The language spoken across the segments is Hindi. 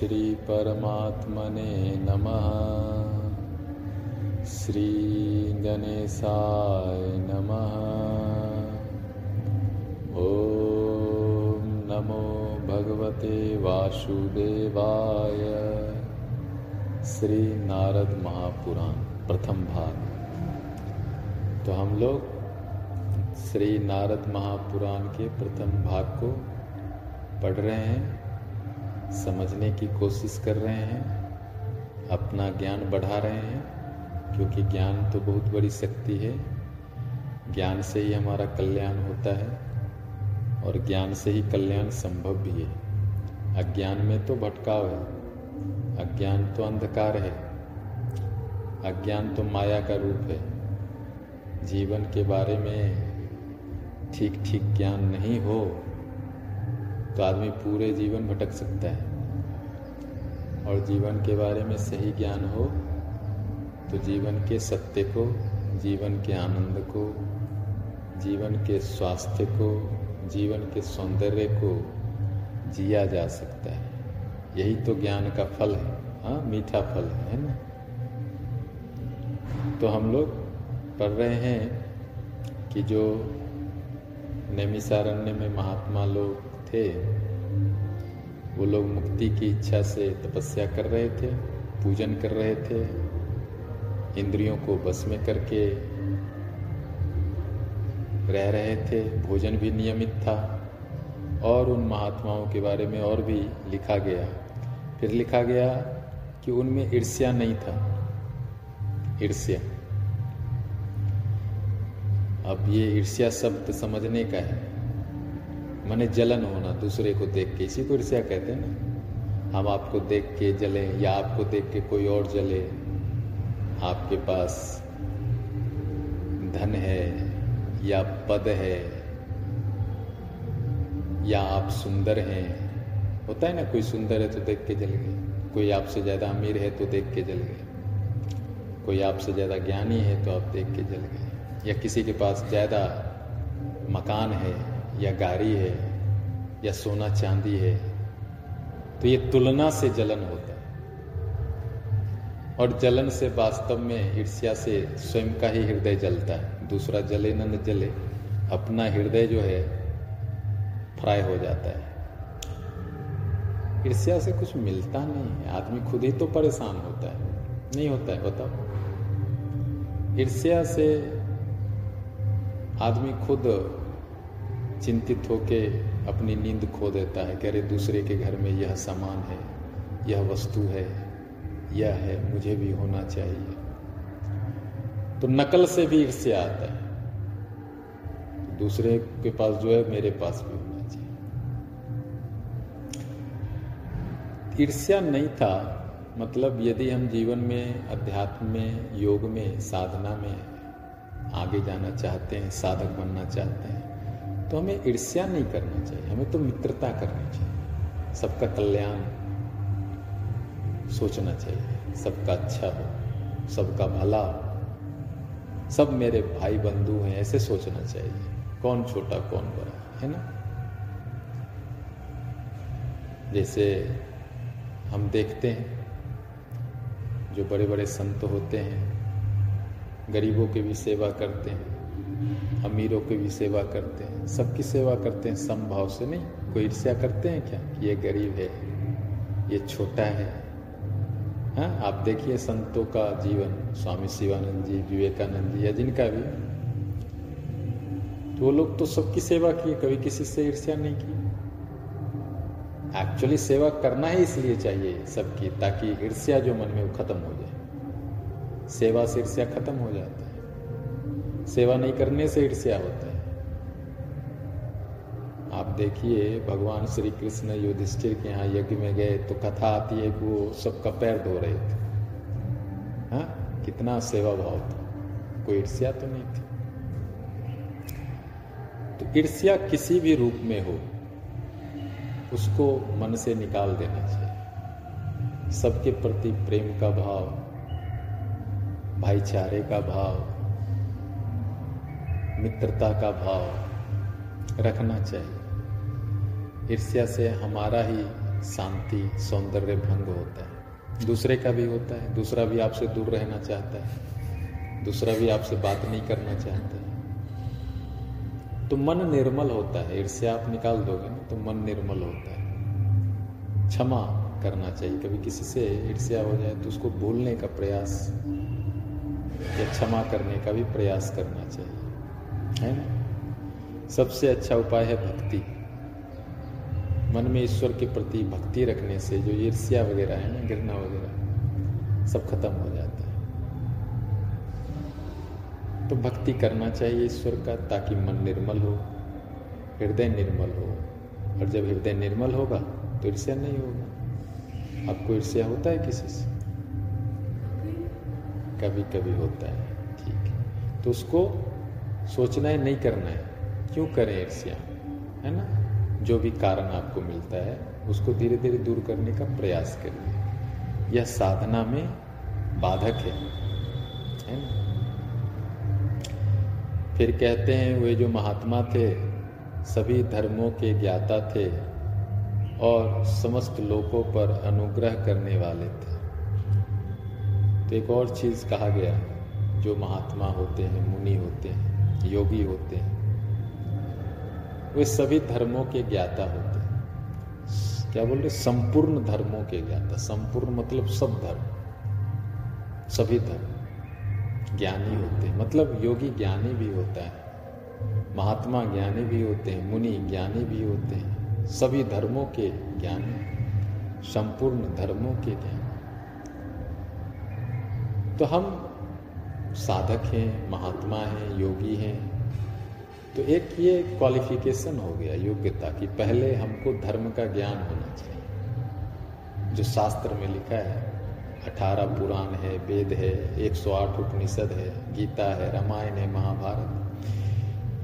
श्री परमात्मने नमः। श्री गणेशाय नमः। ॐ नमो भगवते वासुदेवाय। श्री नारद महापुराण, प्रथम भाग। तो हम लोग श्री नारद महापुराण के प्रथम भाग को पढ़ रहे हैं। समझने की कोशिश कर रहे हैं, अपना ज्ञान बढ़ा रहे हैं, क्योंकि ज्ञान तो बहुत बड़ी शक्ति है। ज्ञान से ही हमारा कल्याण होता है, और ज्ञान से ही कल्याण संभव भी है। अज्ञान में तो भटकाव है, अज्ञान तो अंधकार है, अज्ञान तो माया का रूप है। जीवन के बारे में ठीक ठीक ज्ञान नहीं हो तो आदमी पूरे जीवन भटक सकता है। और जीवन के बारे में सही ज्ञान हो तो जीवन के सत्य को, जीवन के आनंद को, जीवन के स्वास्थ्य को, जीवन के सौंदर्य को जिया जा सकता है। यही तो ज्ञान का फल है। हाँ मीठा फल है ना? तो हम लोग पढ़ रहे हैं कि जो नैमिसारण्य में महात्मा लोग थे। वो लोग मुक्ति की इच्छा से तपस्या कर रहे थे, पूजन कर रहे थे, इंद्रियों को बस में करके रह रहे थे। भोजन भी नियमित था और उन महात्माओं के बारे में और भी लिखा गया। फिर लिखा गया कि उनमें ईर्ष्या नहीं था। ईर्ष्या। अब ये ईर्ष्या शब्द समझने का है। मैंने जलन होना, दूसरे को देख के, इसी को ईर्ष्या कहते हैं ना। हम आपको देख के जले, या आपको देख के कोई और जले। आपके पास धन है, या पद है, या आप सुंदर हैं। होता है ना, कोई सुंदर है तो देख के जल गए। कोई आपसे ज़्यादा अमीर है तो देख के जल गए। कोई आपसे ज़्यादा ज्ञानी है तो आप देख के जल गए। या किसी के पास ज़्यादा मकान है या गाड़ी है, या सोना चांदी है तो ये तुलना से जलन होता है। और जलन से वास्तव में ईर्ष्या से स्वयं का ही हृदय जलता है। दूसरा जले न जले, अपना हृदय जो है, फ्राई हो जाता है। ईर्ष्या से कुछ मिलता नहीं है। आदमी खुद ही तो परेशान होता है। नहीं होता है, बताओ। ईर्ष्या से आदमी खुद चिंतित होके अपनी नींद खो देता है कि अरे दूसरे के घर में यह सामान है, यह वस्तु है, यह है, मुझे भी होना चाहिए। तो नकल से भी ईर्ष्या आता है। दूसरे के पास जो है, मेरे पास भी होना चाहिए। ईर्ष्या नहीं था मतलब यदि हम जीवन में, अध्यात्म में, योग में, साधना में आगे जाना चाहते हैं, साधक बनना चाहते हैं तो हमें ईर्ष्या नहीं करना चाहिए, हमें तो मित्रता करनी चाहिए। सबका कल्याण सोचना चाहिए, सबका अच्छा हो, सबका भला हो। सब मेरे भाई बंधु हैं, ऐसे सोचना चाहिए, कौन छोटा, कौन बड़ा, है ना? जैसे हम देखते हैं, जो बड़े बड़े संत होते हैं, गरीबों की भी सेवा करते हैं अमीरों की भी सेवा करते हैं। सबकी सेवा करते हैं समभाव से नहीं। कोई ईर्ष्या करते हैं क्या? कि ये गरीब है, ये छोटा है। हाँ आप देखिए संतों का जीवन, स्वामी शिवानंद जी, विवेकानंद जी, या जिनका भी। तो वो लोग तो सबकी सेवा किए, कभी किसी से ईर्ष्या नहीं की। एक्चुअली सेवा करना ही इसलिए चाहिए सबकी, ताकि ईर्ष्या जो मन में वो खत्म हो जाए। सेवा से ईर्ष्या खत्म हो जाता है। सेवा नहीं करने से ईर्ष्या होता है। आप देखिए, भगवान श्री कृष्ण युधिष्ठिर के यहाँ यज्ञ में गए तो कथा आती है कि वो सबका पैर धो रहे थे। हाँ? कितना सेवा भाव था। कोई ईर्ष्या तो नहीं थी। तो ईर्ष्या किसी भी रूप में हो, उसको मन से निकाल देना चाहिए। सबके प्रति प्रेम का भाव, भाईचारे का भाव मित्रता का भाव रखना चाहिए। ईर्ष्या से हमारा ही शांति, सौंदर्य भंग होता है। दूसरे का भी होता है, दूसरा भी आपसे दूर रहना चाहता है, दूसरा भी आपसे बात नहीं करना चाहता है। तो मन निर्मल होता है, ईर्ष्या आप निकाल दोगे ना तो मन निर्मल होता है। क्षमा करना चाहिए, कभी किसी से ईर्ष्या हो जाए तो उसको भूलने का प्रयास या क्षमा करने का भी प्रयास करना चाहिए। है ना? सबसे अच्छा उपाय है भक्ति। मन में ईश्वर के प्रति भक्ति रखने से जो ईर्ष्या वगैरह है ना गिरना वगैरह सब खत्म हो जाता है। तो भक्ति करना चाहिए ईश्वर का ताकि मन निर्मल हो हृदय निर्मल हो। और जब हृदय निर्मल होगा तो ईर्ष्या नहीं होगा। आपको ईर्ष्या होता है किसी से? कभी। कभी होता है ठीक है। तो उसको सोचना है, नहीं करना है। क्यों करें ईर्ष्या है ना? जो भी कारण आपको मिलता है, उसको धीरे धीरे दूर करने का प्रयास करिए। यह साधना में बाधक है। है ना? फिर कहते हैं, वे जो महात्मा थे, सभी धर्मों के ज्ञाता थे और समस्त लोगों पर अनुग्रह करने वाले थे। तो एक और चीज़ कहा गया जो महात्मा होते हैं, मुनि होते हैं। योगी होते हैं। वे सभी धर्मों के ज्ञाता होते हैं। क्या बोल रहे? संपूर्ण धर्मों के ज्ञाता। संपूर्ण मतलब सब धर्म। सभी धर्म। ज्ञानी होते हैं। मतलब योगी ज्ञानी भी होता है। महात्मा ज्ञानी भी होते हैं। मुनि ज्ञानी भी होते हैं। सभी धर्मों के ज्ञानी। संपूर्ण धर्मों के ज्ञानी। तो हम साधक हैं, महात्मा हैं, योगी हैं। तो एक ये क्वालिफिकेशन हो गया योग्यता कि पहले हमको धर्म का ज्ञान होना चाहिए। जो शास्त्र में लिखा है, अठारह पुराण है, वेद है 108 उपनिषद है, गीता है, रामायण है, महाभारत।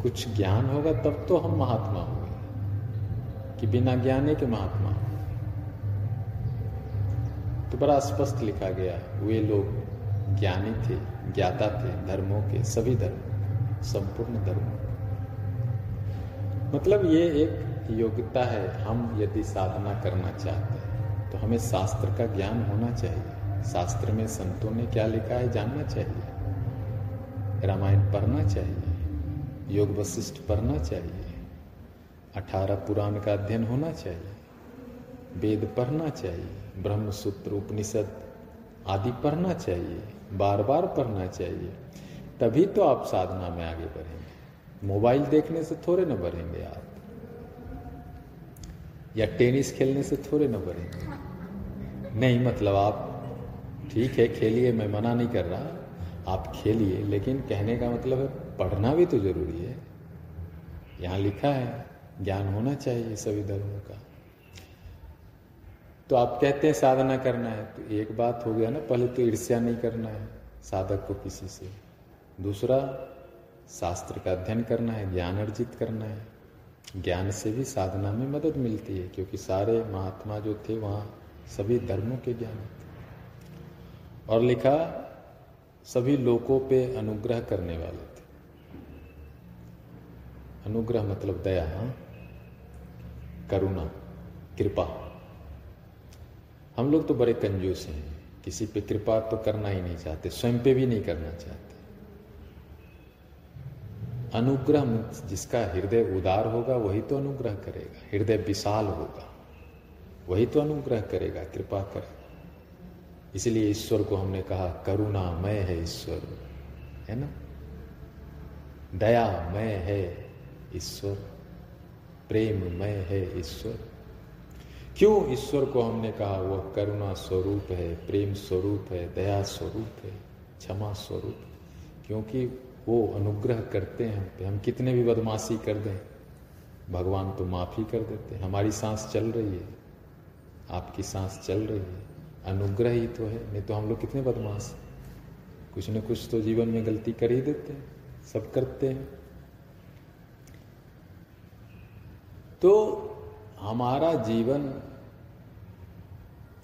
कुछ ज्ञान होगा तब तो हम महात्मा होंगे। कि बिना ज्ञाने के महात्मा तो बड़ा स्पष्ट लिखा गया, वे लोग ज्ञानी थे। ज्ञाता थे, धर्मों के, सभी धर्म, संपूर्ण धर्म। मतलब ये एक योग्यता है, हम यदि साधना करना चाहते हैं तो हमें शास्त्र का ज्ञान होना चाहिए। शास्त्र में संतों ने क्या लिखा है, जानना चाहिए। रामायण पढ़ना चाहिए, योग वशिष्ठ पढ़ना चाहिए, अठारह पुराण का अध्ययन होना चाहिए, वेद पढ़ना चाहिए ब्रह्म सूत्र उपनिषद आदि पढ़ना चाहिए बार बार पढ़ना चाहिए, तभी तो आप साधना में आगे बढ़ेंगे। मोबाइल देखने से थोड़े न बढ़ेंगे आप। या टेनिस खेलने से थोड़े न बढ़ेंगे। नहीं मतलब आप ठीक है, खेलिए, मैं मना नहीं कर रहा। आप खेलिए, लेकिन कहने का मतलब है, पढ़ना भी तो ज़रूरी है। यहाँ लिखा है, ज्ञान होना चाहिए सभी धर्मों का। तो आप कहते हैं साधना करना है तो एक बात हो गया ना, पहले तो ईर्ष्या नहीं करना है साधक को किसी से। दूसरा, शास्त्र का अध्ययन करना है, ज्ञान अर्जित करना है। ज्ञान से भी साधना में मदद मिलती है, क्योंकि सारे महात्मा जो थे वहाँ सभी धर्मों के ज्ञान थे। और लिखा, सभी लोगों पे अनुग्रह करने वाले थे। अनुग्रह मतलब दया हाँ? करुणा, कृपा। हम लोग तो बड़े कंजूस हैं, किसी पे कृपा तो करना ही नहीं चाहते, स्वयं पे भी नहीं करना चाहते। अनुग्रह जिसका हृदय उदार होगा, वही तो अनुग्रह करेगा, हृदय विशाल होगा, वही तो अनुग्रह करेगा, कृपा करेगा। इसलिए ईश्वर को हमने कहा करुणा करुणामय है ईश्वर, है ना? दयामय है ईश्वर प्रेम प्रेममय है ईश्वर। क्यों ईश्वर को हमने कहा, वह करुणा स्वरूप है, प्रेम स्वरूप है, दया स्वरूप है, क्षमा स्वरूप क्योंकि वो अनुग्रह करते हैं हम पे। हम कितने भी बदमाशी कर दें, भगवान तो माफ़ी कर देते हैं। हमारी सांस चल रही है, आपकी सांस चल रही है। अनुग्रह ही तो है, नहीं तो हम लोग कितने बदमाश कुछ न कुछ तो जीवन में गलती कर ही देते हैं, सब करते हैं। तो हमारा जीवन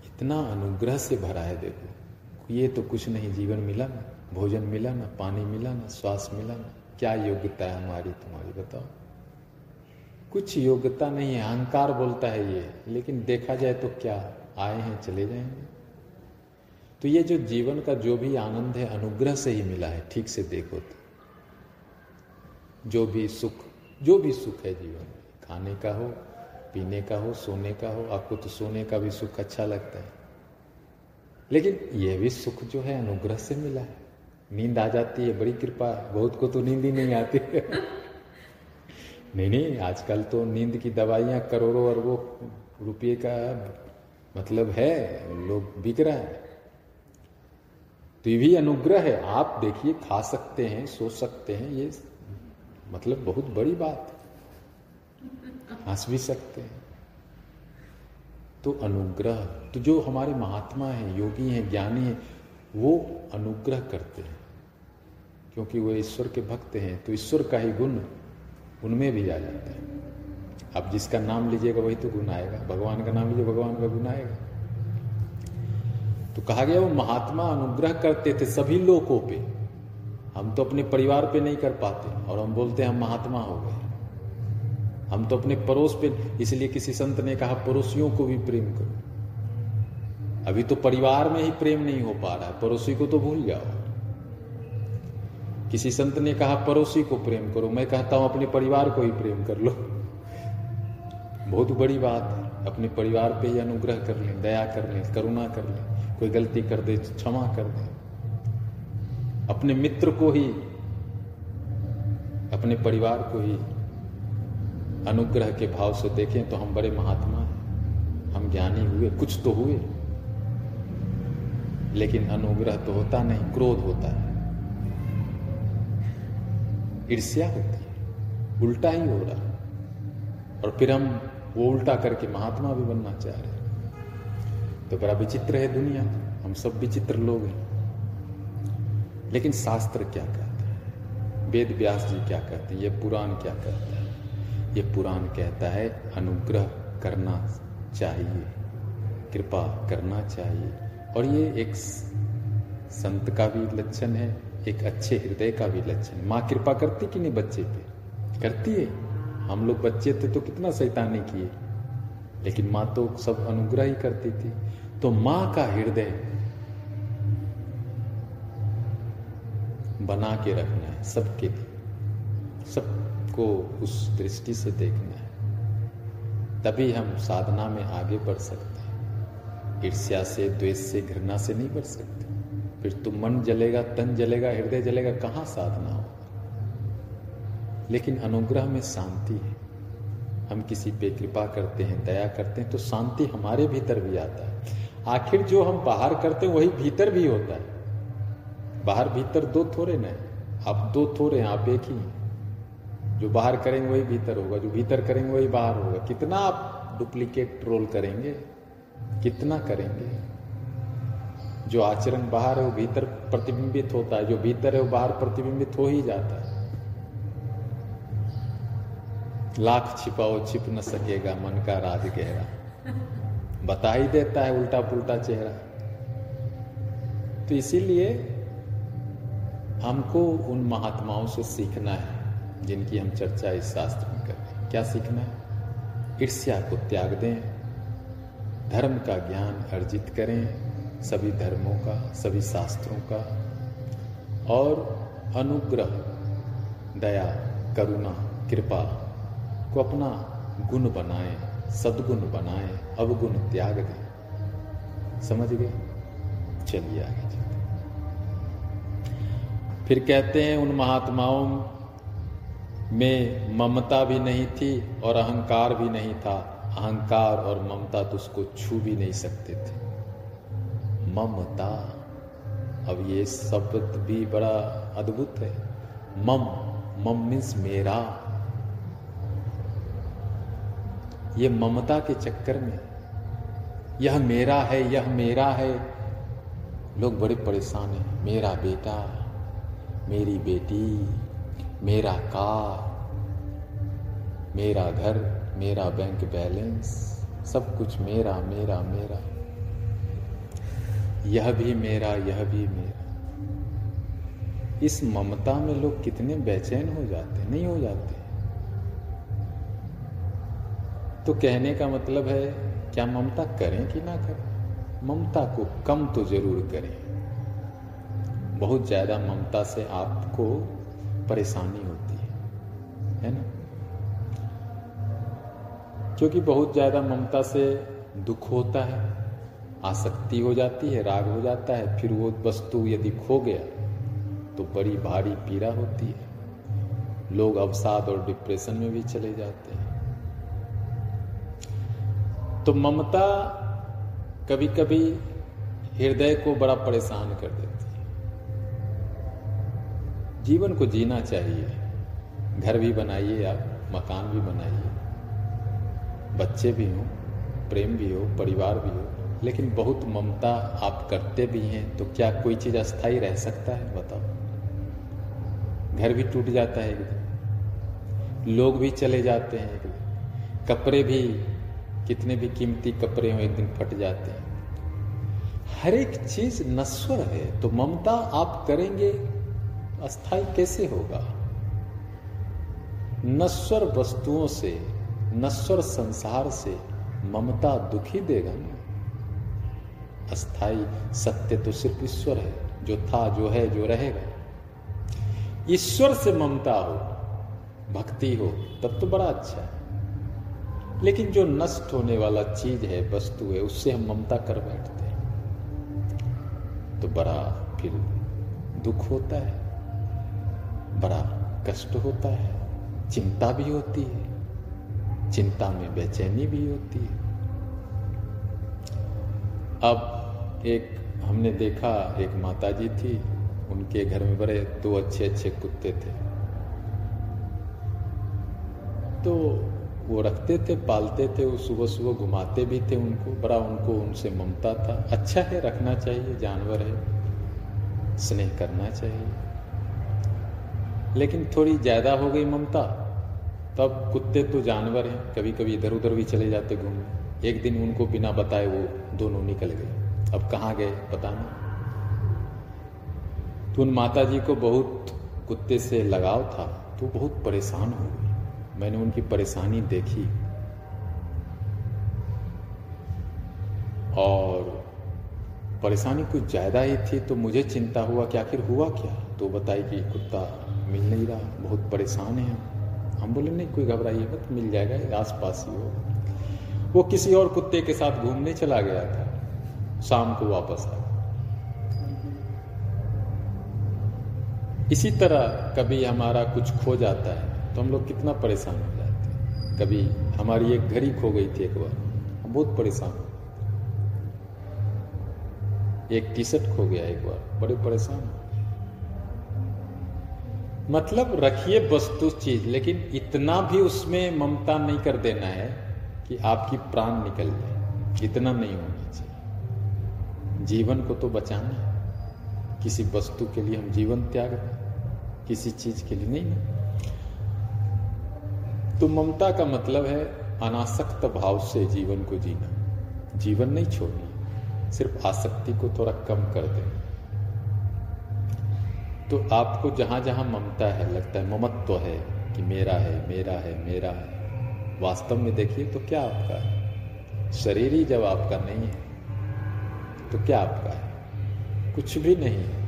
इतना अनुग्रह से भरा है, देखो। ये तो कुछ नहीं, जीवन मिला ना, भोजन मिला ना, पानी मिला ना, श्वास मिला ना। क्या योग्यता है हमारी, तुम्हारी बताओ। कुछ योग्यता नहीं है, अहंकार बोलता है ये, लेकिन देखा जाए तो क्या, आए हैं, चले जाएँगे। तो ये जो जीवन का जो भी आनंद है, अनुग्रह से ही मिला है, ठीक से देखो तो। जो भी सुख, जो भी सुख है जीवन में, खाने का हो पीने का हो, सोने का हो, आपको तो सोने का भी सुख अच्छा लगता है। लेकिन यह भी सुख जो है अनुग्रह से मिला है। नींद आ जाती है, बड़ी कृपा है। बहुत को तो नींद ही नहीं आती। है नहीं नहीं, आजकल तो नींद की दवाइयाँ करोड़ों अरबों रुपये का मतलब है, लोग बिक रहा है। तो ये भी अनुग्रह है। आप देखिए, खा सकते हैं, सो सकते हैं, ये मतलब बहुत बड़ी बात हंस भी सकते हैं। तो अनुग्रह तो जो हमारे महात्मा हैं, योगी हैं, ज्ञानी हैं, वो अनुग्रह करते हैं। क्योंकि वो ईश्वर के भक्त हैं तो ईश्वर का ही गुण उनमें भी आ जाता है। अब जिसका नाम लीजिएगा, वही तो गुण आएगा। भगवान का नाम लीजिए, भगवान का गुण आएगा। तो कहा गया, वो महात्मा अनुग्रह करते थे सभी लोगों पे। हम तो अपने परिवार पे नहीं कर पाते, और हम बोलते हैं, हम महात्मा हो गए। हम तो अपने पड़ोस पे, इसलिए किसी संत ने कहा, पड़ोसियों को भी प्रेम करो। अभी तो परिवार में ही प्रेम नहीं हो पा रहा है। पड़ोसी को तो भूल जाओ। किसी संत ने कहा, पड़ोसी को प्रेम करो। मैं कहता हूँ, अपने परिवार को ही प्रेम कर लो। बहुत बड़ी बात है। अपने परिवार पे ही अनुग्रह कर लें, दया कर लें, करुणा कर लें, कोई गलती कर दे, क्षमा कर दे। अपने मित्र को ही, अपने परिवार को ही अनुग्रह के भाव से देखें तो हम बड़े महात्मा हैं। हम ज्ञानी हुए, कुछ तो हुए। लेकिन अनुग्रह तो होता नहीं, क्रोध होता है। ईर्ष्या होती है, उल्टा ही हो रहा है। और फिर हम वो उल्टा करके महात्मा भी बनना चाह रहे हैं। तो बड़ा विचित्र है दुनिया। हम सब विचित्र लोग हैं। लेकिन शास्त्र क्या कहते हैं? वेद व्यास जी क्या कहते हैं? ये पुराण क्या कहते है? ये पुराण कहता है, अनुग्रह करना चाहिए, कृपा करना चाहिए। और ये एक संत का भी लक्षण है, एक अच्छे हृदय का भी लक्षण माँ कृपा करती कि नहीं बच्चे पे? करती है। हम लोग बच्चे थे तो कितना शैतानी किए। लेकिन माँ तो सब अनुग्रह ही करती थी। तो माँ का हृदय बना के रखना है सबके लिए। सबको उस दृष्टि से देखना है, तभी हम साधना में आगे बढ़ सकते हैं। ईर्ष्या से, द्वेष से, घृणा से नहीं बढ़ सकते। फिर तो मन जलेगा, तन जलेगा, हृदय जलेगा, कहाँ साधना होगा? लेकिन अनुग्रह में शांति है। हम किसी पे कृपा करते हैं, दया करते हैं तो शांति हमारे भीतर भी आता है। आखिर जो हम बाहर करते हैं, वही भीतर भी होता है। बाहर भीतर दो थोड़े न आप दो थोड़े हैं, आप एक ही। जो बाहर करेंगे वही भीतर होगा, जो भीतर करेंगे वही बाहर होगा। कितना आप डुप्लीकेट रोल करेंगे, कितना करेंगे? जो आचरण बाहर है वो भीतर प्रतिबिंबित होता है, जो भीतर है वो बाहर प्रतिबिंबित हो ही जाता है। लाख छिपाओ, छिप न सकेगा, मन का राज गहरा। बता ही देता है उल्टा पुल्टा चेहरा। तो इसीलिए हमको उन महात्माओं से सीखना है। जिनकी हम चर्चा इस शास्त्र में कर रहे हैं। क्या सीखना है? ईर्ष्या को त्याग दें। धर्म का ज्ञान अर्जित करें, सभी धर्मों का, सभी शास्त्रों का। और अनुग्रह, दया, करुणा, कृपा को अपना गुण बनाएँ, सदगुण बनाएँ, अवगुण त्याग दें। समझ गए? चलिए आगे चलते फिर कहते हैं, उन महात्माओं में ममता भी नहीं थी और अहंकार भी नहीं था। अहंकार और ममता तो उसको छू भी नहीं सकते थे। ममता, अब ये शब्द भी बड़ा अद्भुत है। मम मम मीन्स मेरा। ये ममता के चक्कर में, यह मेरा है, यह मेरा है। लोग बड़े परेशान हैं। मेरा बेटा, मेरी बेटी मेरा कार, मेरा घर, मेरा बैंक बैलेंस सब कुछ मेरा मेरा मेरा। यह भी मेरा, यह भी मेरा। इस ममता में लोग कितने बेचैन हो जाते नहीं हो जाते तो कहने का मतलब है, क्या ममता करें कि ना करें? ममता को कम तो ज़रूर करें। बहुत ज़्यादा ममता से आपको परेशानी होती है है ना? क्योंकि बहुत ज़्यादा ममता से दुख होता है, आसक्ति हो जाती है, राग हो जाता है, फिर वो वस्तु यदि खो गया तो बड़ी भारी पीड़ा होती है। लोग अवसाद और डिप्रेशन में भी चले जाते हैं। तो ममता कभी कभी हृदय को बड़ा परेशान कर देती है। जीवन को जीना चाहिए। घर भी बनाइए आप, मकान भी बनाइए। बच्चे भी हों, प्रेम भी हो, परिवार भी हो, लेकिन बहुत ममता आप करते भी हैं तो क्या कोई चीज़ अस्थाई रह सकता है? बताओ। घर भी टूट जाता है एक दिन। लोग भी चले जाते हैं एक दिन। कपड़े भी, कितने भी कीमती कपड़े हो, एक दिन फट जाते हैं। हर एक चीज़ नश्वर है तो ममता आप करेंगे अस्थाई कैसे होगा? नश्वर वस्तुओं से, नश्वर संसार से ममता दुखी देगा ना? अस्थाई सत्य तो सिर्फ़ ईश्वर है, जो था, जो है, जो रहेगा। ईश्वर से ममता हो, भक्ति हो, तब तो बड़ा अच्छा है। लेकिन जो नष्ट होने वाला चीज़ है, वस्तु है, उससे हम ममता कर बैठते हैं। तो बड़ा फिर दुख होता है। बड़ा कष्ट होता है, चिंता भी होती है, चिंता में बेचैनी भी होती है। अब एक हमने देखा, एक माताजी थी, उनके घर में बड़े दो अच्छे अच्छे कुत्ते थे। तो वो रखते थे, पालते थे, वो सुबह सुबह घुमाते भी थे उनको, बड़ा उनको उनसे ममता था। अच्छा है, रखना चाहिए, जानवर है, स्नेह करना चाहिए। लेकिन थोड़ी ज़्यादा हो गई ममता, तब कुत्ते तो जानवर हैं कभी कभी इधर उधर भी चले जाते घूमने। एक दिन उनको बिना बताए वो दोनों निकल गए। अब कहाँ गए, पता नहीं। तो उन माता जी को बहुत कुत्ते से लगाव था तो बहुत परेशान हो गई। मैंने उनकी परेशानी देखी। और परेशानी कुछ ज़्यादा ही थी तो मुझे चिंता हुआ कि आखिर हुआ क्या? तो बताई कि कुत्ता मिल नहीं रहा, बहुत परेशान है हम। बोले, नहीं, कोई घबराइए मत, मिल जाएगा आस पास ही हो। वो किसी और कुत्ते के साथ घूमने चला गया था। शाम को वापस आ इसी तरह कभी हमारा कुछ खो जाता है तो हम लोग कितना परेशान हो जाते हैं। कभी हमारी एक घड़ी खो गई थी एक बार, हम बहुत परेशान एक टी शर्ट खो गया एक बार, बड़े परेशान हो। मतलब रखिए वस्तु चीज़, लेकिन इतना भी उसमें ममता नहीं कर देना है कि आपकी प्राण निकल जाए। इतना नहीं होना चाहिए। जीवन को तो बचाना है। किसी वस्तु के लिए हम जीवन त्याग किसी चीज़ के लिए नहीं तो ममता का मतलब है अनासक्त भाव से जीवन को जीना। जीवन नहीं छोड़ना सिर्फ़ आसक्ति को थोड़ा कम कर दे तो आपको जहाँ जहाँ ममता है, लगता है ममत्व तो है कि मेरा है मेरा है मेरा है। वास्तव में देखिए तो क्या आपका है? शरीर ही जब आपका नहीं है तो क्या आपका है? कुछ भी नहीं है।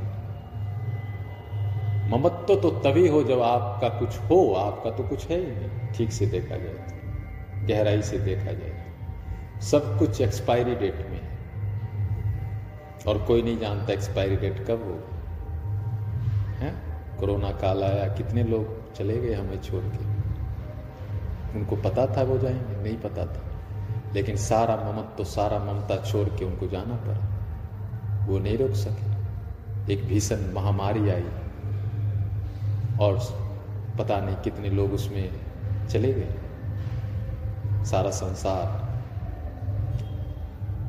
ममत्व तो तभी हो जब आपका कुछ हो, आपका तो कुछ है ही नहीं। ठीक से देखा जाए तो गहराई से देखा जाए तो। सब कुछ एक्सपायरी डेट में है। और कोई नहीं जानता एक्सपायरी डेट कब हो है कोरोना काल आया, कितने लोग चले गए हमें छोड़ के। उनको पता था वो जाएँगे, नहीं पता था। लेकिन सारा ममत्व तो सारा ममता छोड़ के उनको जाना पड़ा। वो नहीं रोक सके। एक भीषण महामारी आई। और पता नहीं कितने लोग उसमें चले गए। सारा संसार।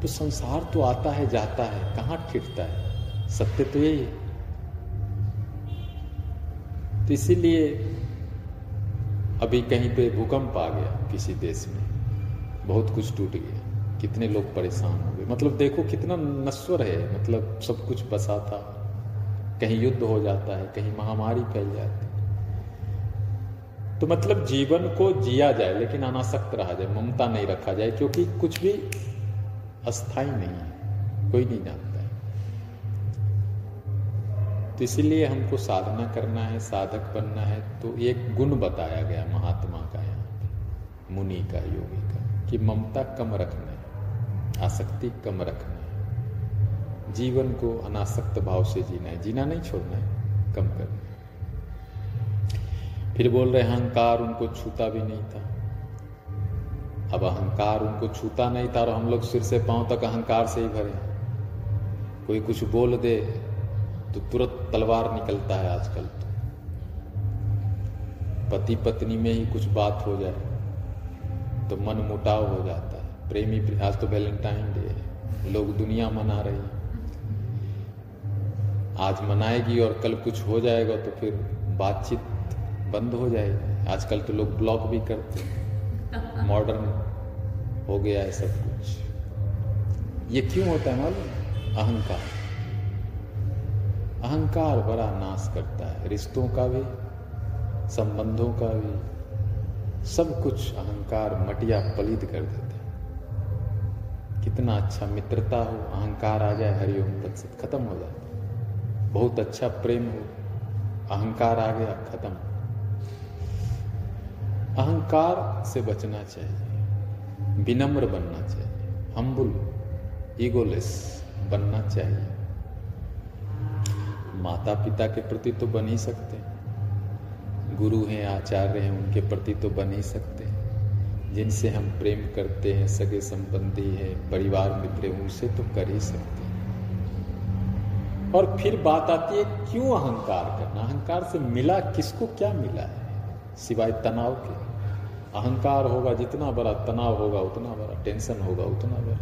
तो संसार तो आता है, जाता है, कहाँ टिकता है? सत्य तो यही है। तो इसीलिए अभी कहीं पे भूकंप आ गया किसी देश में, बहुत कुछ टूट गया। कितने लोग परेशान हो गए। मतलब देखो कितना नश्वर है मतलब सब कुछ बसा था। कहीं युद्ध हो जाता है, कहीं महामारी फैल जाती है। तो मतलब जीवन को जिया जाए, लेकिन अनासक्त रहा जाए, ममता नहीं रखा जाए, क्योंकि कुछ भी अस्थाई नहीं है, कोई नहीं जानता। तो इसीलिए हमको साधना करना है, साधक बनना है। तो एक गुण बताया गया महात्मा का यहाँ मुनि का, योगी का, कि ममता कम रखना है, आसक्ति कम रखना है। जीवन को अनासक्त भाव से जीना है, जीना नहीं छोड़ना है, कम करना है। फिर बोल रहे, अहंकार उनको छूता भी नहीं था। अब अहंकार उनको छूता नहीं था और हम लोग सिर से पाँव तक अहंकार से ही भरे कोई कुछ बोल दे तो तुरंत तलवार निकलता है आजकल तो। पति पत्नी में ही कुछ बात हो जाए तो मन मुटाव हो जाता है। प्रेमी आज तो वैलेंटाइन डे है, लोग दुनिया मना रही है। आज मनाएगी और कल कुछ हो जाएगा तो फिर बातचीत बंद हो जाएगी। आजकल तो लोग ब्लॉक भी करते हैं। मॉडर्न हो गया है सब कुछ। ये क्यों होता है मालूम? अहंकार। अहंकार बड़ा नाश करता है। रिश्तों का भी, संबंधों का भी, सब कुछ अहंकार मटिया पलित कर देता है। कितना अच्छा मित्रता हो, अहंकार आ जाए हरिओम तत्सत खत्म हो जाता है। बहुत अच्छा प्रेम हो, अहंकार आ गया, खत्म। अहंकार से बचना चाहिए, विनम्र बनना चाहिए हम्बुल ईगोलेस बनना चाहिए। माता पिता के प्रति तो बन ही सकते हैं। गुरु हैं, आचार्य हैं, उनके प्रति तो बन ही सकते हैं। जिनसे हम प्रेम करते हैं, सगे संबंधी है, परिवार मित्र उनसे तो कर ही सकते हैं। और फिर बात आती है, क्यों अहंकार करना? अहंकार से मिला किसको? क्या मिला है? सिवाय तनाव के। अहंकार होगा, जितना बड़ा तनाव होगा, उतना बड़ा टेंशन होगा, उतना बड़ा।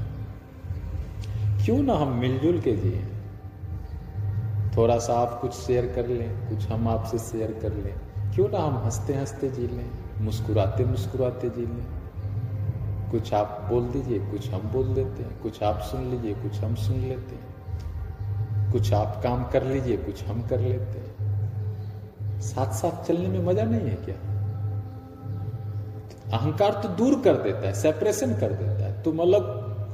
क्यों ना हम मिलजुल के जिए? थोड़ा सा आप कुछ शेयर कर लें, कुछ हम आपसे शेयर कर लें। क्यों ना हम हँसते हँसते जी लें, मुस्कुराते मुस्कुराते जी लें। कुछ आप बोल दीजिए, कुछ हम बोल देते हैं, कुछ आप सुन लीजिए, कुछ हम सुन लेते हैं। कुछ आप काम कर लीजिए, कुछ हम कर लेते हैं। साथ साथ चलने में मज़ा नहीं है क्या? अहंकार तो दूर कर देता है सेपरेशन कर देता है। तुम अलग,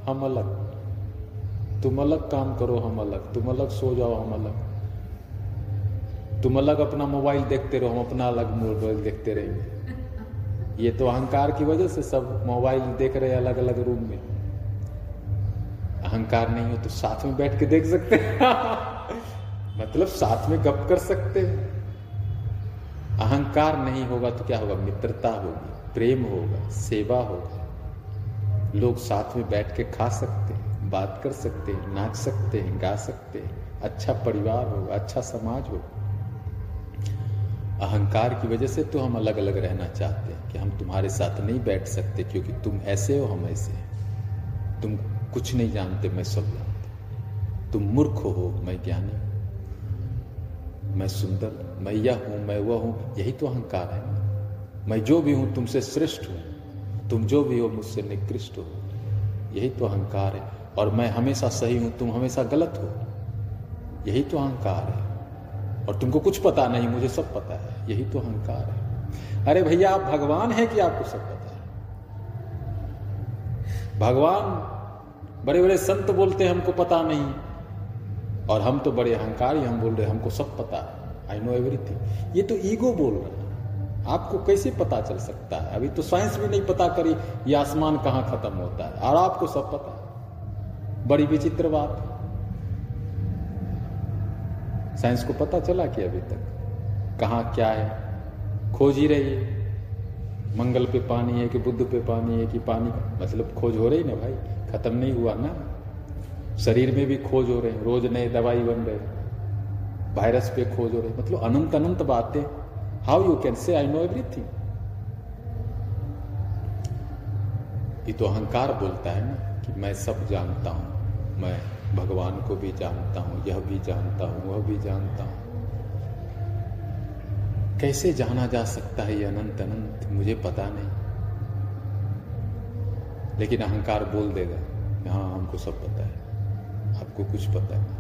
हम अलग। तुम अलग काम करो, हम अलग। तुम अलग सो जाओ, हम अलग। तुम अलग अपना मोबाइल देखते रहो हम अपना अलग मोबाइल देखते रहेंगे। ये तो अहंकार की वजह से सब मोबाइल देख रहे अलग अलग रूम में। अहंकार नहीं हो तो साथ में बैठ के देख सकते मतलब साथ में गप कर सकते अहंकार नहीं होगा तो क्या होगा? मित्रता होगी प्रेम होगा सेवा होगा। लोग साथ में बैठ के खा सकते हैं बात कर सकते हैं नाच सकते हैं गा सकते हैं। अच्छा परिवार होगा अच्छा समाज होगा। अहंकार की वजह से तो हम अलग अलग रहना चाहते हैं कि हम तुम्हारे साथ नहीं बैठ सकते क्योंकि तुम ऐसे हो, हम ऐसे हैं। तुम कुछ नहीं जानते, मैं सब जानते तुम मूर्ख हो मैं ज्ञानी मैं सुंदर, मैं यह हूँ, मैं वह हूँ, यही तो अहंकार है मैं जो भी हूँ, तुमसे श्रेष्ठ हूँ। तुम जो भी हो, मुझसे निकृष्ट हो। यही तो अहंकार है। और मैं हमेशा सही हूँ, तुम हमेशा गलत हो। यही तो अहंकार है। और तुमको कुछ पता नहीं, मुझे सब पता है। यही तो अहंकार है। अरे भैया, आप भगवान है कि आपको सब पता है? भगवान बड़े बड़े संत बोलते हैं, हमको पता नहीं। और हम तो बड़े अहंकारी हम बोल रहे हमको सब पता है। आई नो एवरीथिंग ये तो ईगो बोल रहा है। आपको कैसे पता चल सकता है? अभी तो साइंस भी नहीं पता करी, ये आसमान कहाँ खत्म होता है। और आपको सब पता है। बड़ी विचित्र बात साइंस को पता चला कि अभी तक कहा क्या है। खोज ही रही है। मंगल पे पानी है कि बुद्ध पे पानी है कि पानी मतलब खोज हो रही ना भाई? खत्म नहीं हुआ ना। शरीर में भी खोज हो रहे रोज नए दवाई बन रहे वायरस पे खोज हो रही मतलब अनंत अनंत बातें। How you can say I know everything ये तो अहंकार बोलता है ना कि मैं सब जानता हूँ। मैं भगवान को भी जानता हूँ, यह भी जानता हूँ, वह भी जानता हूँ। कैसे जाना जा सकता है ये अनंत अनंत, मुझे पता नहीं। लेकिन अहंकार बोल देगा हाँ हमको सब पता है, आपको कुछ पता है।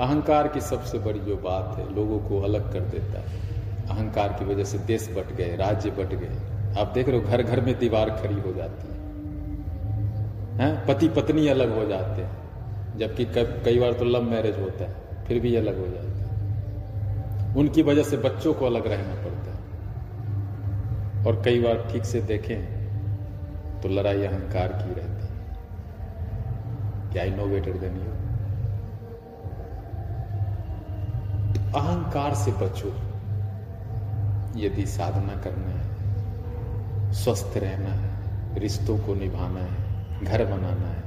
अहंकार की सबसे बड़ी जो बात है, लोगों को अलग कर देता है। अहंकार की वजह से देश बट गए, राज्य बट गए। आप देख रहे हो घर घर में दीवार खड़ी हो जाती है। हैं? पति पत्नी अलग हो जाते हैं। जबकि कई बार तो लव मैरिज होता है, फिर भी अलग हो जाते हैं। उनकी वजह से बच्चों को अलग रहना पड़ता है। और कई बार ठीक से देखें तो लड़ाई अहंकार की रहती है। क्या इनोवेटर देन यू अहंकार से बचो। यदि साधना करना है, स्वस्थ रहना है, रिश्तों को निभाना है घर बनाना है,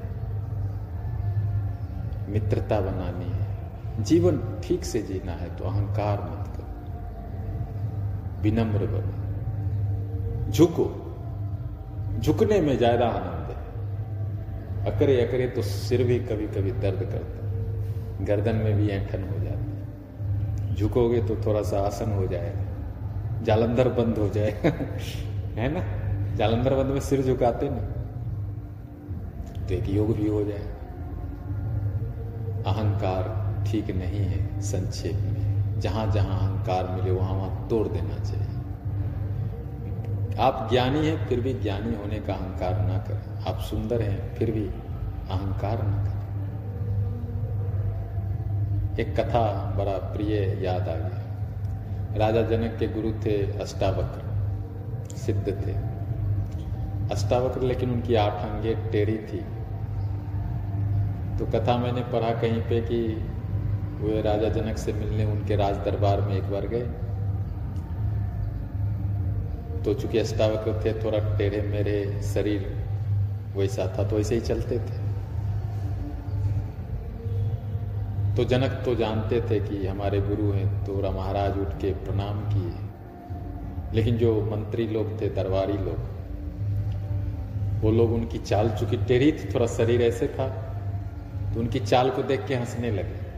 मित्रता बनानी है, जीवन ठीक से जीना है तो अहंकार मत करो। विनम्र बनो। झुको। झुकने में ज़्यादा आनंद है। अकरे अकरे तो सिर भी कभी कभी दर्द करता गर्दन में भी ऐठन हो जाती झुकोगे तो थोड़ा सा आसन हो जाएगा। जालंधर बंद हो जाए है ना? जालंधर बंद में सिर झुकाते ना तो एक योग भी हो जाए। अहंकार ठीक नहीं है, संक्षेप में। जहाँ जहाँ अहंकार मिले, वहाँ वहाँ तोड़ देना चाहिए। आप ज्ञानी हैं, फिर भी ज्ञानी होने का अहंकार ना करें। आप सुंदर हैं, फिर भी अहंकार ना करें। एक कथा बड़ा प्रिय याद आ गया। राजा जनक के गुरु थे अष्टावक्र, सिद्ध थे। अष्टावक्र लेकिन उनकी आठ अंगे टेरी थी। तो कथा मैंने पढ़ा कहीं पे कि वे राजा जनक से मिलने उनके राज दरबार में एक बार गए। तो चूँकि अष्टावक्र थे, थोड़ा टेढ़े मेरे शरीर वैसा था तो ऐसे ही चलते थे। तो जनक तो जानते थे कि हमारे गुरु हैं तो महाराज उठ के प्रणाम किए। लेकिन जो मंत्री लोग थे, दरबारी लोग, वो लोग उनकी चाल चूँकि टेढ़ी थी, थोड़ा शरीर ऐसे था। तो उनकी चाल को देख के हंसने लगे।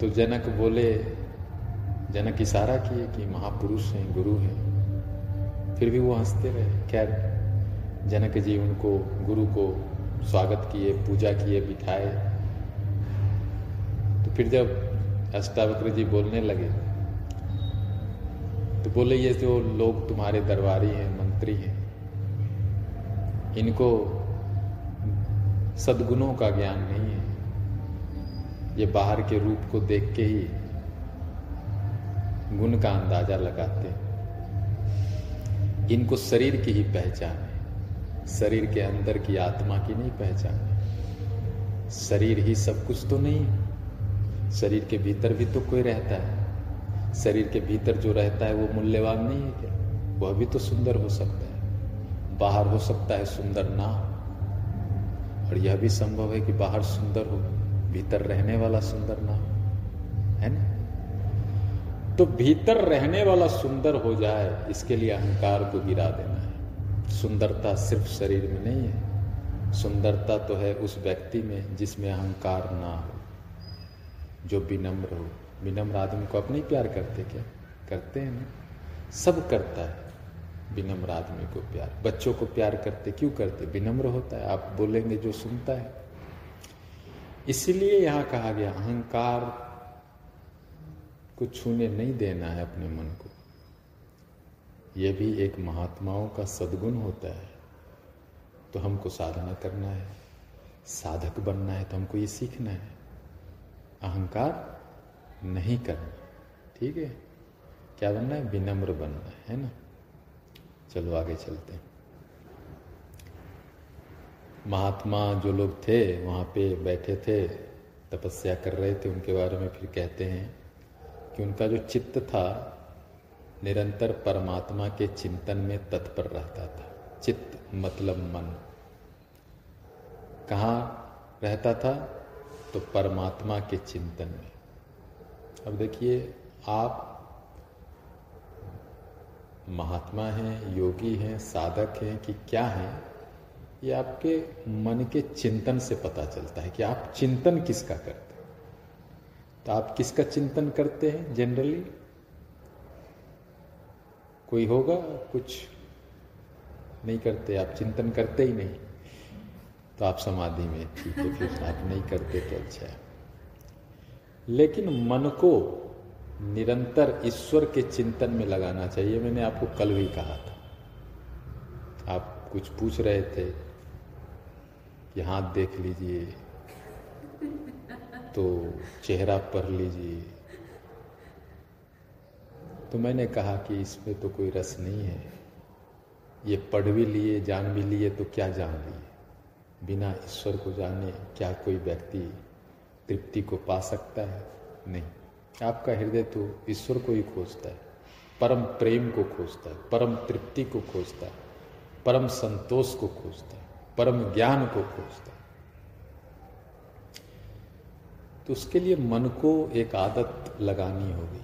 तो जनक बोले, जनक इशारा किए कि महापुरुष हैं, गुरु हैं। फिर भी वो हँसते रहे। खैर, जनक जी उनको, गुरु को स्वागत किए, पूजा किए, बिठाए। तो फिर जब अष्टावक्र जी बोलने लगे तो बोले, ये जो लोग तुम्हारे दरबारी हैं, मंत्री हैं, इनको सदगुणों का ज्ञान नहीं है। ये बाहर के रूप को देख के ही गुण का अंदाज़ा लगाते हैं। इनको शरीर की ही पहचान है। शरीर के अंदर की आत्मा की नहीं पहचान है। शरीर ही सब कुछ तो नहीं शरीर के भीतर भी तो कोई रहता है। शरीर के भीतर जो रहता है वो मूल्यवान नहीं है क्या? वह भी तो सुंदर हो सकता है। बाहर हो सकता है सुंदर ना और यह भी संभव है कि बाहर सुंदर हो, भीतर रहने वाला सुंदर ना हो। है ना? तो भीतर रहने वाला सुंदर हो जाए, इसके लिए अहंकार को गिरा देना है। सुंदरता सिर्फ़ शरीर में नहीं है। सुंदरता तो है उस व्यक्ति में जिसमें अहंकार ना हो, जो विनम्र हो। विनम्र आदमी को अपने ही प्यार करते क्या? करते हैं ना? सब करता है। विनम्र आदमी को प्यार। बच्चों को प्यार करते क्यों करते? विनम्र होता है आप बोलेंगे जो सुनता है। इसलिए यहाँ कहा गया अहंकार को छूने नहीं देना है अपने मन को। यह भी एक महात्माओं का सद्गुण होता है। तो हमको साधना करना है साधक बनना है तो हमको ये सीखना है। अहंकार नहीं करना ठीक है? क्या बनना है? विनम्र बनना है, ना? चलो आगे चलते महात्मा जो लोग थे, वहाँ पे बैठे थे, तपस्या कर रहे थे, उनके बारे में फिर कहते हैं कि उनका जो चित्त था, निरंतर परमात्मा के चिंतन में तत्पर रहता था। चित्त मतलब मन। कहाँ रहता था? तो परमात्मा के चिंतन में। अब देखिए, आप महात्मा हैं, योगी हैं, साधक हैं कि क्या हैं, ये आपके मन के चिंतन से पता चलता है कि आप चिंतन किसका करते हैं। तो आप किसका चिंतन करते हैं जनरली कोई होगा? कुछ नहीं करते, आप चिंतन करते ही नहीं। तो आप समाधि में ठीक है फिर आप नहीं करते तो अच्छा है। लेकिन मन को निरंतर ईश्वर के चिंतन में लगाना चाहिए। मैंने आपको कल भी कहा था। आप कुछ पूछ रहे थे कि हाथ देख लीजिए तो चेहरा पढ़ लीजिए। तो मैंने कहा कि इसमें तो कोई रस नहीं है। ये पढ़ भी लिए, जान भी लिए तो क्या जान लिए? बिना ईश्वर को जाने क्या कोई व्यक्ति तृप्ति को पा सकता है? नहीं। आपका हृदय तो ईश्वर को ही खोजता है, परम प्रेम को खोजता है, परम तृप्ति को खोजता है, परम संतोष को खोजता है, परम ज्ञान को खोजता है। तो उसके लिए मन को एक आदत लगानी होगी।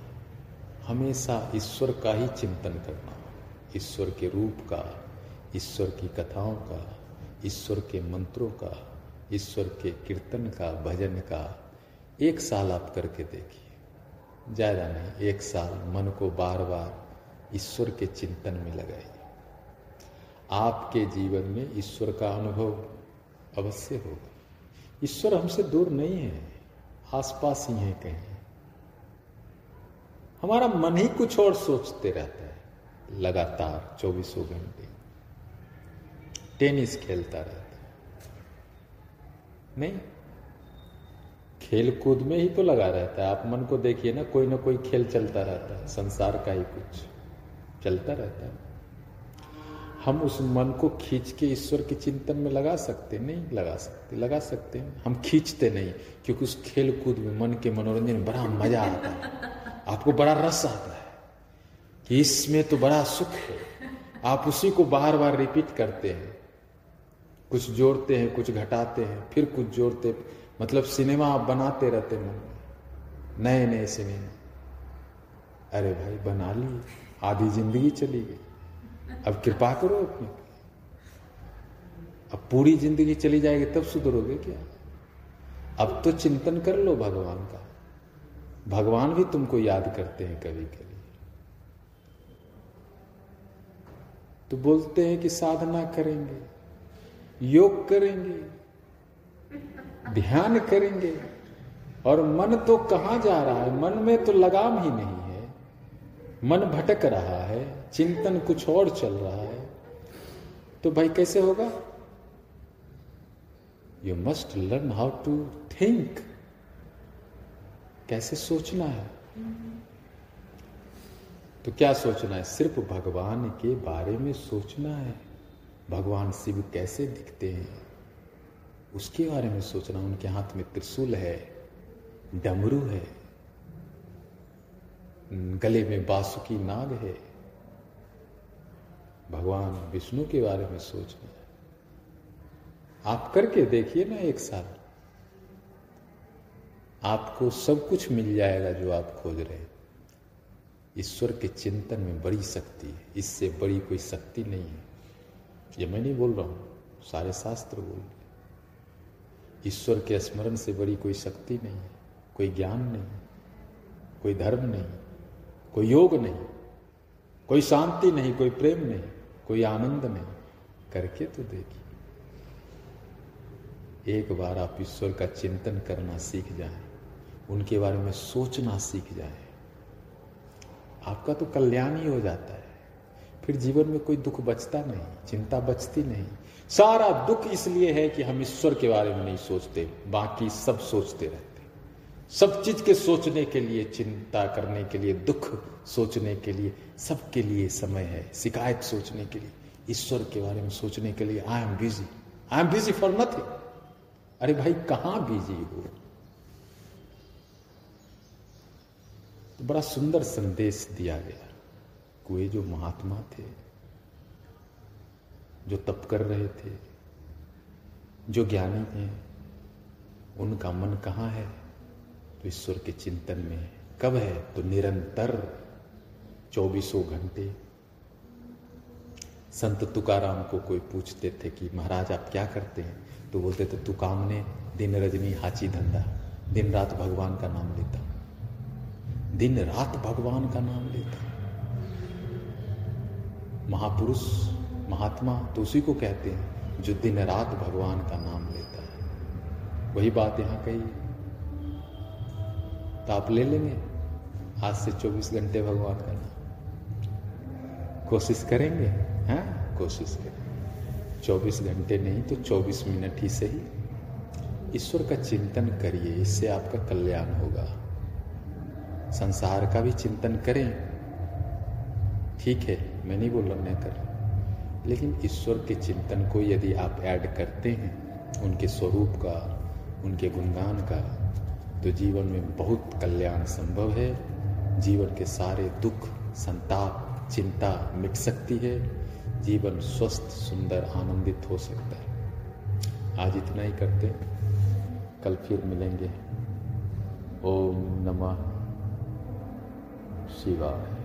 हमेशा ईश्वर का ही चिंतन करना ईश्वर के रूप का, ईश्वर की कथाओं का, ईश्वर के मंत्रों का, ईश्वर के कीर्तन का, भजन का, एक साल आप करके देखिए। ज़्यादा नहीं, एक साल मन को बार बार ईश्वर के चिंतन में लगाइए। आपके जीवन में ईश्वर का अनुभव अवश्य होगा। ईश्वर हमसे दूर नहीं है, आसपास ही है कहीं। हमारा मन ही कुछ और सोचते रहता है, लगातार चौबीसों घंटे। टेनिस खेलता रहता है। नहीं खेल कूद में ही तो लगा रहता है। आप मन को देखिए ना, कोई ना कोई खेल चलता रहता है। संसार का ही कुछ चलता रहता है। हम उस मन को खींच के ईश्वर के चिंतन में लगा सकते नहीं लगा सकते। लगा सकते हैं। हम खींचते नहीं, क्योंकि उस खेल कूद में मन के मनोरंजन में बड़ा मज़ा आता है। आपको बड़ा रस आता है कि इसमें तो बड़ा सुख है। आप उसी को बार बार रिपीट करते हैं। कुछ जोड़ते हैं, कुछ घटाते हैं, फिर कुछ जोड़ते मतलब सिनेमा आप बनाते रहते मन में नए नए सिनेमा। अरे भाई, बना लिए। आधी ज़िंदगी चली गई। अब कृपा करो अपनी। अब पूरी ज़िंदगी चली जाएगी, तब सुधरोगे क्या? अब तो चिंतन कर लो भगवान का। भगवान भी तुमको याद करते हैं कभी कभी तो बोलते हैं कि साधना करेंगे, योग करेंगे। ध्यान करेंगे। और मन तो कहाँ जा रहा है? मन में तो लगाम ही नहीं है। मन भटक रहा है, चिंतन कुछ और चल रहा है। तो भाई कैसे होगा? You must learn how to think कैसे सोचना है? तो क्या सोचना है? सिर्फ़ भगवान के बारे में सोचना है। भगवान शिव कैसे दिखते हैं? उसके बारे में सोचना उनके हाथ में त्रिशूल है, डमरू है, गले में बासुकी नाग है। भगवान विष्णु के बारे में सोचना आप करके देखिए ना एक साल। आपको सब कुछ मिल जाएगा जो आप खोज रहे हैं। ईश्वर के चिंतन में बड़ी शक्ति है। इससे बड़ी कोई शक्ति नहीं है। ये मैं नहीं बोल रहा हूँ, सारे शास्त्र बोल रहे ईश्वर के स्मरण से बड़ी कोई शक्ति नहीं है कोई ज्ञान नहीं कोई धर्म नहीं कोई योग नहीं कोई शांति नहीं कोई प्रेम नहीं कोई आनंद नहीं। करके तो देखिए। एक बार आप ईश्वर का चिंतन करना सीख जाएँ, उनके बारे में सोचना सीख जाएँ, आपका तो कल्याण ही हो जाता है। फिर जीवन में कोई दुख बचता नहीं चिंता बचती नहीं। सारा दुख इसलिए है कि हम ईश्वर के बारे में नहीं सोचते, बाकी सब सोचते रहते सब चीज़ के सोचने के लिए, चिंता करने के लिए, दुख सोचने के लिए, सबके लिए समय है, शिकायत सोचने के लिए, ईश्वर के बारे में सोचने के लिए। I am busy I am busy for nothing अरे भाई, कहाँ बिज़ी हो तो बड़ा सुंदर संदेश दिया गया। कोई जो महात्मा थे जो तप कर रहे थे, जो ज्ञानी हैं उनका मन कहाँ है? तो ईश्वर के चिंतन में कब है? तो निरंतर चौबीसों घंटे। संत तुकाराम को कोई पूछते थे कि, महाराज, आप क्या करते हैं? तो बोलते थे तू काम ने दिन रजनी हाची धंधा। दिन रात भगवान का नाम लेता। दिन रात भगवान का नाम लेता। महापुरुष महात्मा तो उसी को कहते हैं, जो दिन रात भगवान का नाम लेता है। वही बात यहाँ कही। तो आप ले लेंगे। आज से 24 घंटे भगवान करना कोशिश करेंगे हाँ? कोशिश करें 24 घंटे नहीं तो 24 मिनट ही सही। ईश्वर का चिंतन करिए, इससे आपका कल्याण होगा। संसार का भी चिंतन करें। ठीक है, मैं नहीं बोल रहा, मैं कर लेकिन ईश्वर के चिंतन को यदि आप ऐड करते हैं, उनके स्वरूप का, उनके गुणगान का तो जीवन में बहुत कल्याण संभव है। जीवन के सारे दुख, संताप, चिंता मिट सकती है। जीवन स्वस्थ, सुंदर, आनंदित हो सकता है। आज इतना ही करते कल फिर मिलेंगे। ओम नमः शिवाय।